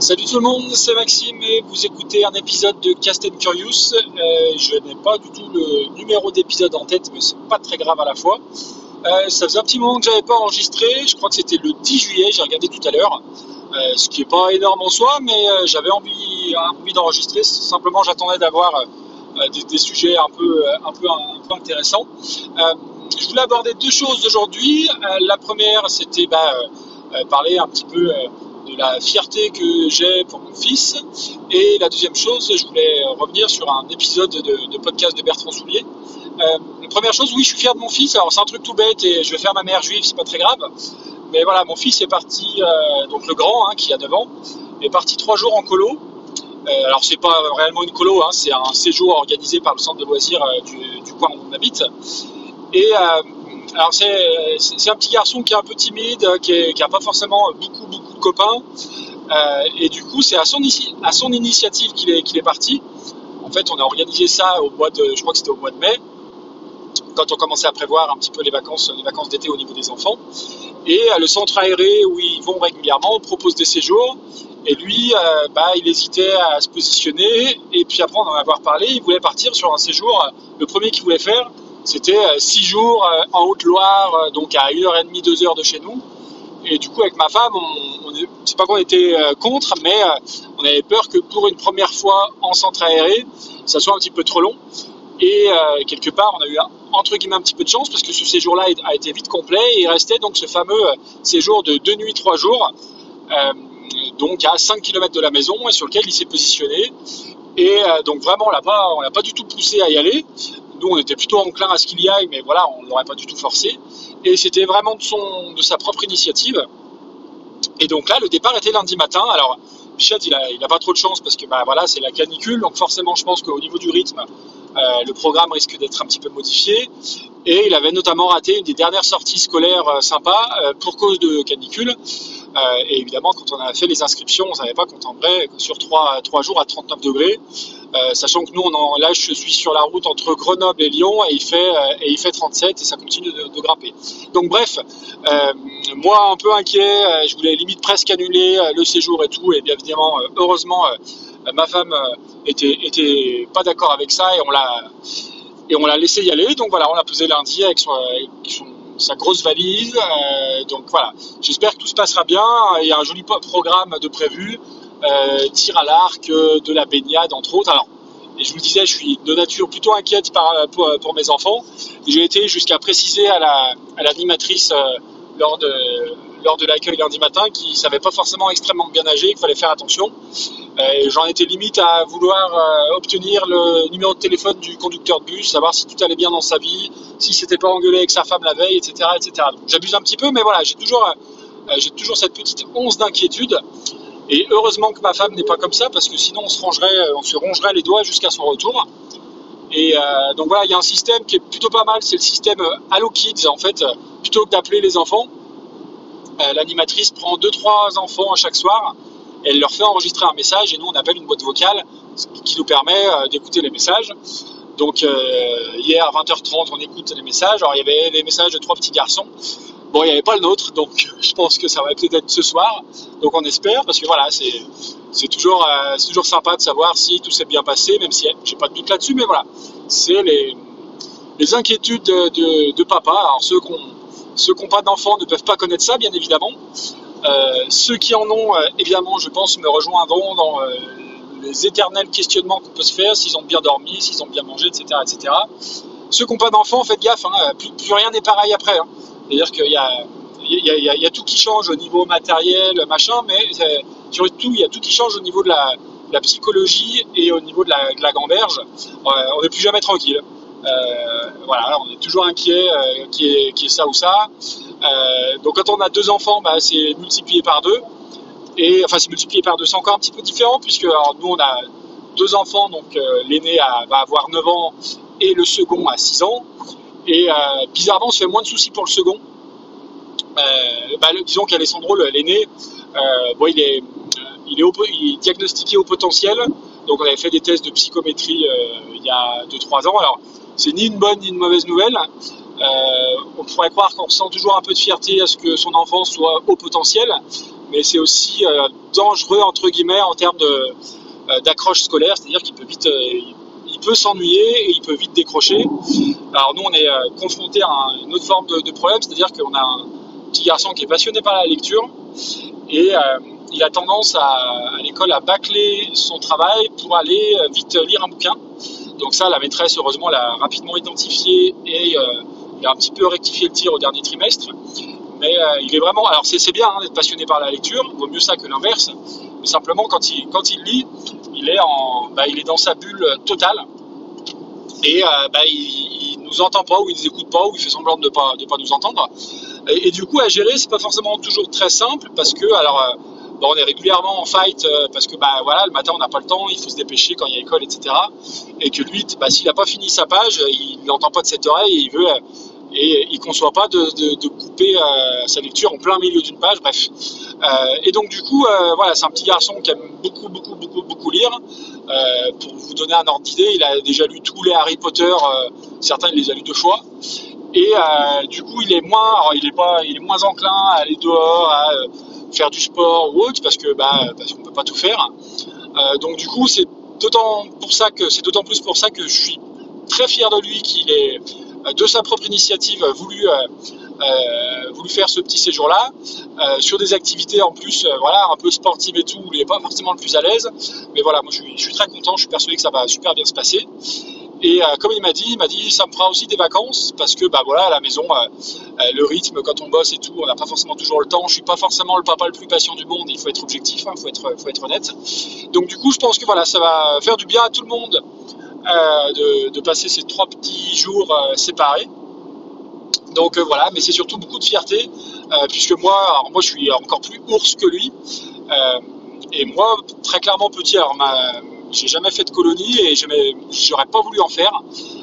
Salut tout le monde, c'est Maxime et vous écoutez un épisode de Cast and Curious. Euh, je n'ai pas du tout le numéro d'épisode en tête, mais c'est pas très grave à la fois. Euh, ça faisait un petit moment que j'avais pas enregistré, je crois que c'était le 10 juillet, j'ai regardé tout à l'heure, euh, ce qui est pas énorme en soi, mais j'avais envie, envie d'enregistrer. Simplement, j'attendais d'avoir des, sujets un peu, un peu, un peu intéressants. je voulais aborder deux choses aujourd'hui. la première, c'était bah, parler un petit peu la fierté que j'ai pour mon fils. Et la deuxième chose, je voulais revenir sur un épisode de, podcast de Bertrand Soulier. Euh, première chose, oui, je suis fier de mon fils. Alors, c'est un truc tout bête et je vais faire ma mère juive, c'est pas très grave. Mais voilà, mon fils est parti, euh, donc le grand, hein, qui a 9 ans, est parti trois jours en colo. Euh, alors, c'est pas réellement une colo, hein, c'est un séjour organisé par le centre de loisirs euh, du, du, coin où on habite. Et alors c'est un petit garçon qui est un peu timide, qui n'a pas forcément beaucoup beaucoup de copains. Euh, et du coup, c'est à son, initiative qu'il est, parti. En fait, on a organisé ça au mois de, je crois que c'était au mois de mai, quand on commençait à prévoir un petit peu les vacances, les vacances d'été au niveau des enfants. Et euh, le centre aéré où ils vont régulièrement propose des séjours. Et lui, euh, bah, il hésitait à se positionner. Et puis après, on en avoir parlé, il voulait partir sur un séjour. Le premier qu'il voulait faire, c'était euh, six jours euh, en Haute-Loire, euh, donc à 1h30, 2h de chez nous. Et du coup, avec ma femme, on, on c'est pas qu'on était contre, mais on avait peur que pour une première fois en centre aéré, ça soit un petit peu trop long. Et quelque part, on a eu entre guillemets un petit peu de chance parce que ce séjour-là a été vite complet et il restait donc ce fameux séjour de deux nuits, trois jours, donc à 5 km de la maison et sur lequel il s'est positionné. Et donc vraiment, pas, on l'a pas du tout poussé à y aller. Nous, on était plutôt enclin à ce qu'il y aille, mais voilà, on ne l'aurait pas du tout forcé. Et c'était vraiment de, sa propre initiative. Et donc là, le départ était lundi matin. Alors, Michel, il n'a a pas trop de chance parce que bah, c'est la canicule. Donc forcément, je pense qu'au niveau du rythme, euh, le programme risque d'être un petit peu modifié. Et il avait notamment raté une des dernières sorties scolaires euh, sympas euh, pour cause de canicule. Euh, et évidemment, quand on a fait les inscriptions, on ne savait pas qu'on tomberait sur 3, 3 jours à 39 degrés. Euh, sachant que nous, là, je suis sur la route entre Grenoble et Lyon et il fait, euh, et il fait 37 et ça continue de, grimper. Donc bref, euh, moi un peu inquiet, je voulais limite presque annuler le séjour et tout, et bien évidemment, heureusement, ma femme était, pas d'accord avec ça et on l'a laissé y aller. Donc voilà, on l'a posé lundi avec son sa grosse valise. Euh, donc voilà, j'espère que tout se passera bien. Il y a un joli programme de prévu. Euh, tir à l'arc, euh, de la baignade entre autres. Alors, et je vous disais, je suis de nature plutôt inquiète pour, mes enfants. J'ai été jusqu'à préciser à l'animatrice lors de, lors de l'accueil lundi matin qui savait pas forcément extrêmement bien nager, qu'il fallait faire attention. J'en étais limite à vouloir euh, obtenir le numéro de téléphone du conducteur de bus, savoir si tout allait bien dans sa vie, si s'était pas engueulé avec sa femme la veille, etc., etc. J'abuse un petit peu, mais voilà, j'ai toujours, euh, toujours cette petite once d'inquiétude. Et heureusement que ma femme n'est pas comme ça, parce que sinon on se, on se rongerait les doigts jusqu'à son retour. Et euh, donc voilà, il y a un système qui est plutôt pas mal, c'est le système Allo Kids. En fait, plutôt que d'appeler les enfants, euh, l'animatrice prend 2-3 enfants à chaque soir, elle leur fait enregistrer un message et nous on appelle une boîte vocale qui nous permet euh, d'écouter les messages. Donc euh, hier à 20h30 on écoute les messages. Alors il y avait les messages de trois petits garçons. Bon, il n'y avait pas le nôtre, donc je pense que ça va peut-être être ce soir. Donc on espère, parce que voilà, c'est, toujours, euh, toujours sympa de savoir si tout s'est bien passé, même si j'ai pas de doute là-dessus, mais voilà, c'est les, les inquiétudes de, papa. Alors ceux qui ceux qui n'ont pas d'enfants ne peuvent pas connaître ça, bien évidemment. Euh, ceux qui en ont, euh, évidemment, je pense, me rejoindront dans euh, les éternels questionnements qu'on peut se faire, s'ils ont bien dormi, s'ils ont bien mangé, etc. etc. Ceux qui n'ont pas d'enfants, faites gaffe, hein, plus, rien n'est pareil après. Hein. C'est-à-dire qu'il y a, tout qui change au niveau matériel, machin, mais surtout, il y a tout qui change au niveau de la, de la psychologie et au niveau de la, de la gamberge. on n'est plus jamais tranquille. Euh, voilà, on est toujours inquiet euh, qui est, qui est ça ou ça. Euh, donc quand on a deux enfants, bah, c'est multiplié par deux. Et enfin, c'est multiplié par deux. C'est encore un petit peu différent puisque nous, on a deux enfants, donc l'aîné va avoir 9 ans et le second a 6 ans. Et bizarrement, on se fait moins de soucis pour le second. Euh, bah, le, disons qu'Alessandro, l'aîné, bon, il est, il est diagnostiqué au potentiel. Donc on avait fait des tests de psychométrie il y a 2-3 ans. Alors c'est ni une bonne ni une mauvaise nouvelle. Euh, on pourrait croire qu'on ressent toujours un peu de fierté à ce que son enfant soit au potentiel, mais c'est aussi dangereux entre guillemets en termes d'accroche scolaire, c'est-à-dire qu'il peut vite il peut s'ennuyer et il peut vite décrocher. Alors nous, on est confronté à une autre forme de, problème, c'est-à-dire qu'on a un petit garçon qui est passionné par la lecture et il a tendance à, l'école à bâcler son travail pour aller euh, vite lire un bouquin. Donc ça, la maîtresse, heureusement, l'a rapidement identifié et euh, il a un petit peu rectifié le tir au dernier trimestre. Mais euh, il est vraiment... Alors c'est bien hein, d'être passionné par la lecture, vaut mieux ça que l'inverse. Mais simplement, quand il, il lit, il bah, il est dans sa bulle totale. Et bah, il, ne nous entend pas, ou il nous écoute pas, ou il fait semblant de ne pas, nous entendre. Et, et, du coup, à gérer, c'est pas forcément toujours très simple, parce que, alors on est régulièrement en fight euh, parce que bah, voilà, le matin on n'a pas le temps, il faut se dépêcher quand il y a école, etc. Et que lui, bah, s'il n'a pas fini sa page, il n'entend pas de cette oreille et il veut et il conçoit pas de, couper euh, sa lecture en plein milieu d'une page, bref. Euh, et donc du coup, voilà, c'est un petit garçon qui aime beaucoup, beaucoup, beaucoup, beaucoup lire. pour vous donner un ordre d'idée, il a déjà lu tous les Harry Potter, certains il les a lus deux fois. Et du coup, il est moins, il est pas, il est moins enclin à aller dehors, à faire du sport ou autre parce que bah, parce qu'on peut pas tout faire. Euh, donc du coup, c'est d'autant pour ça que c'est d'autant plus pour ça que je suis très fier de lui qu'il est euh, de sa propre initiative voulu euh, voulu faire ce petit séjour là sur des activités en plus voilà un peu sportives et tout où il n'est pas forcément le plus à l'aise. Mais voilà moi je suis, je suis très content. Je suis persuadé que ça va super bien se passer et euh, comme il m'a dit, il m'a dit ça me fera aussi des vacances parce que bah voilà à la maison euh, euh, le rythme quand on bosse et tout, on n'a pas forcément toujours le temps. Je suis pas forcément le papa le plus patient du monde. Il faut être objectif, il hein, faut être faut être honnête. Donc du coup je pense que voilà ça va faire du bien à tout le monde de, passer ces trois petits jours séparés. Donc voilà, mais c'est surtout beaucoup de fierté puisque moi alors moi je suis encore plus ours que lui. et moi, très clairement petit, alors ma, j'ai jamais fait de colonie et j'aurais pas voulu en faire.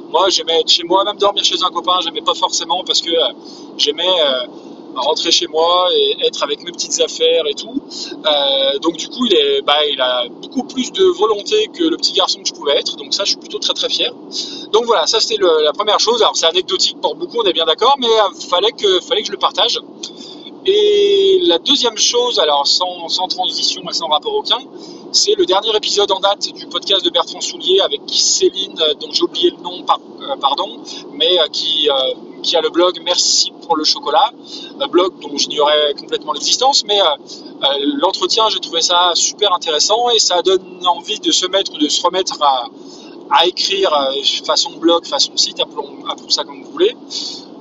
Moi, j'aimais être chez moi, même dormir chez un copain, j'aimais pas forcément parce que euh, j'aimais euh, rentrer chez moi et être avec mes petites affaires et tout. Euh, donc du coup, bah, il a beaucoup plus de volonté que le petit garçon que je pouvais être. Donc ça, je suis plutôt très très fier. Donc voilà, ça c'était la première chose. Alors c'est anecdotique pour beaucoup, on est bien d'accord, mais il fallait que, fallait que je le partage. Et la deuxième chose, alors sans transition et sans rapport aucun, c'est le dernier épisode en date du podcast de Bertrand Soulier avec Céline, euh, dont j'ai oublié le nom, euh, pardon, mais euh, qui, a le blog Merci pour le chocolat, un blog dont j'ignorais complètement l'existence, mais l'entretien, j'ai trouvé ça super intéressant et ça donne envie de se mettre, de se remettre à, à écrire façon blog, façon site, appelons, appelons, ça comme vous voulez.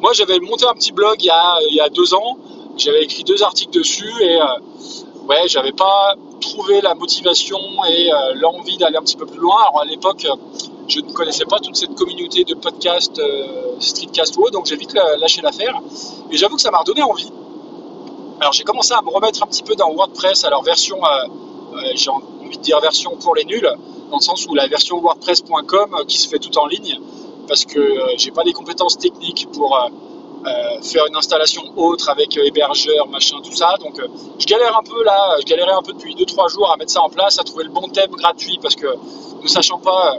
Moi, j'avais monté un petit blog il y a, il y a deux ans, j'avais écrit deux articles dessus et ouais, j'avais pas trouvé la motivation et euh, l'envie d'aller un petit peu plus loin. Alors à l'époque, je ne connaissais pas toute cette communauté de podcasts euh, streetcast ou donc j'ai vite lâché l'affaire. Et j'avoue que ça m'a redonné envie. Alors j'ai commencé à me remettre un petit peu dans WordPress, alors version, euh, j'ai envie de dire version pour les nuls, dans le sens où la version WordPress.com qui se fait tout en ligne, parce que j'ai pas les compétences techniques pour euh, faire une installation autre avec euh, hébergeur, machin, tout ça. Donc euh, je galère un peu là, je galérais un peu depuis 2-3 jours à mettre ça en place, à trouver le bon thème gratuit parce que ne sachant pas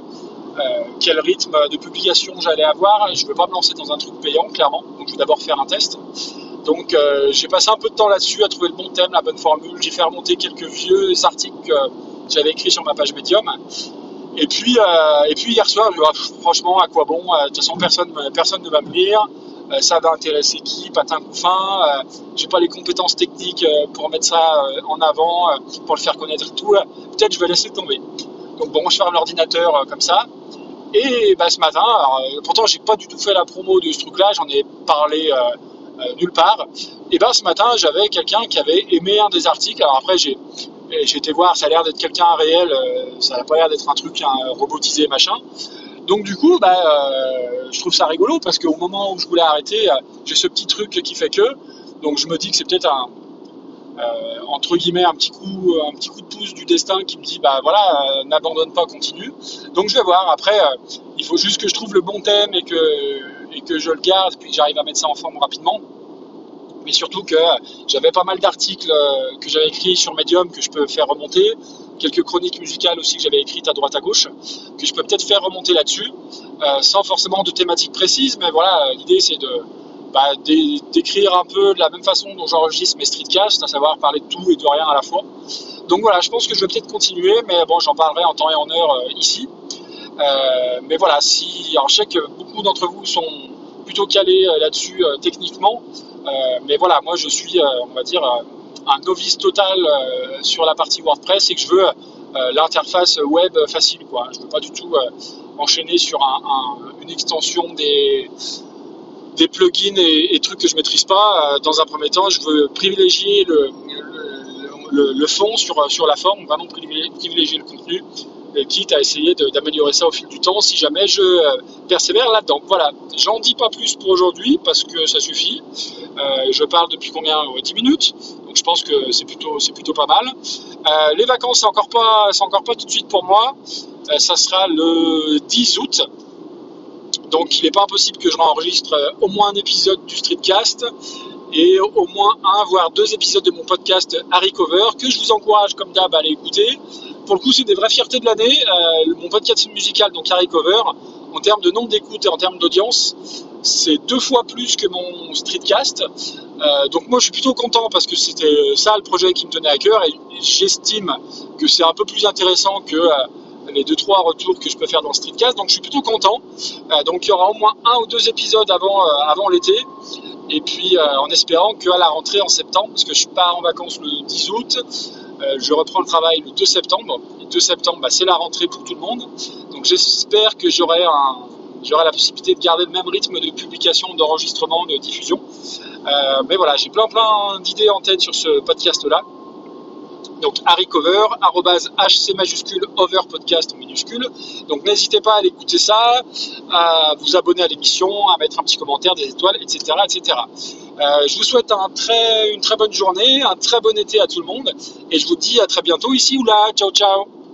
quel rythme de publication j'allais avoir, je ne veux pas me lancer dans un truc payant, clairement. Donc je vais d'abord faire un test. Donc j'ai passé un peu de temps là-dessus à trouver le bon thème, la bonne formule. J'ai fait remonter quelques vieux articles que j'avais écrits sur ma page Medium. Et puis, et puis hier soir, je, franchement, à quoi bon De toute façon, personne, personne ne va me lire. Euh, ça va intéresser qui, patin coup fin. Euh, j'ai pas les compétences techniques euh, pour mettre ça en avant, pour le faire connaître tout. Peut-être je vais laisser tomber. Donc bon, je ferme l'ordinateur comme ça. Et bah, ce matin, pourtant j'ai pas du tout fait la promo de ce truc-là, j'en ai parlé nulle part. Et ben ce matin, j'avais quelqu'un qui avait aimé un des articles. Alors après, j'ai j'ai été voir, ça a l'air d'être quelqu'un réel, ça n'a pas l'air d'être un truc robotisé machin. Donc du coup, bah, euh, je trouve ça rigolo parce qu'au moment où je voulais arrêter, euh, j'ai ce petit truc qui fait que. Donc je me dis que c'est peut-être un euh, entre guillemets un petit coup, un petit coup de pouce du destin qui me dit bah voilà, n'abandonne pas, continue. Donc je vais voir. Après, il faut juste que je trouve le bon thème et que et que je le garde, puis que j'arrive à mettre ça en forme rapidement. Mais surtout que j'avais pas mal d'articles que j'avais écrits sur Medium que je peux faire remonter quelques chroniques musicales aussi que j'avais écrites à droite à gauche, que je peux peut-être faire remonter là-dessus, euh, sans forcément de thématique précise, mais voilà, l'idée c'est de, bah, d'écrire un peu de la même façon dont j'enregistre mes streetcasts, à savoir parler de tout et de rien à la fois. Donc voilà, je pense que je vais peut-être continuer, mais bon, j'en parlerai en temps et en heure ici. mais voilà, si, alors je sais que beaucoup d'entre vous sont plutôt calés là-dessus techniquement, mais voilà, moi je suis, on va dire, un novice total sur la partie WordPress et que je veux euh, l'interface web facile. Quoi. Je ne veux pas du tout euh, enchaîner sur une extension des, plugins et, trucs que je maîtrise pas. Euh, dans un premier temps, je veux privilégier le, le, fond sur, sur la forme, vraiment privilégier le contenu, quitte à essayer d'améliorer ça au fil du temps si jamais je persévère là-dedans. Voilà, j'en dis pas plus pour aujourd'hui parce que ça suffit. je parle depuis combien? 10 minutes je pense que c'est plutôt, pas mal. Euh, les vacances, c'est encore pas, tout de suite pour moi. Euh, ça sera le 10 août. Donc il n'est pas impossible que je enregistre euh, au moins un épisode du Streetcast et au moins un, voire deux épisodes de mon podcast Harry Cover que je vous encourage comme d'hab à aller écouter. Pour le coup, c'est des vraies fiertés de l'année. mon podcast musical, donc Harry Cover, en termes de nombre d'écoutes et en termes d'audience, c'est deux fois plus que mon streetcast. Euh, donc moi je suis plutôt content parce que c'était ça le projet qui me tenait à cœur et, j'estime que c'est un peu plus intéressant que euh, les deux trois retours que je peux faire dans streetcast. Donc je suis plutôt content. Euh, donc il y aura au moins un ou deux épisodes avant, avant l'été. Et puis en espérant qu'à la rentrée en septembre, parce que je pars en vacances le 10 août, je reprends le travail le 2 septembre. Le 2 septembre, bah, c'est la rentrée pour tout le monde. Donc j'espère que j'aurai un, j'aurai la possibilité de garder le même rythme de publication, d'enregistrement, de diffusion. Euh, mais voilà, j'ai plein plein d'idées en tête sur ce podcast-là. Donc Harry Cover, HC majuscule, over podcast en minuscule. Donc n'hésitez pas à aller écouter ça, à vous abonner à l'émission, à mettre un petit commentaire, des étoiles, etc. etc. Euh, je vous souhaite une très bonne journée, un très bon été à tout le monde. Et je vous dis à très bientôt ici ou là. Ciao ciao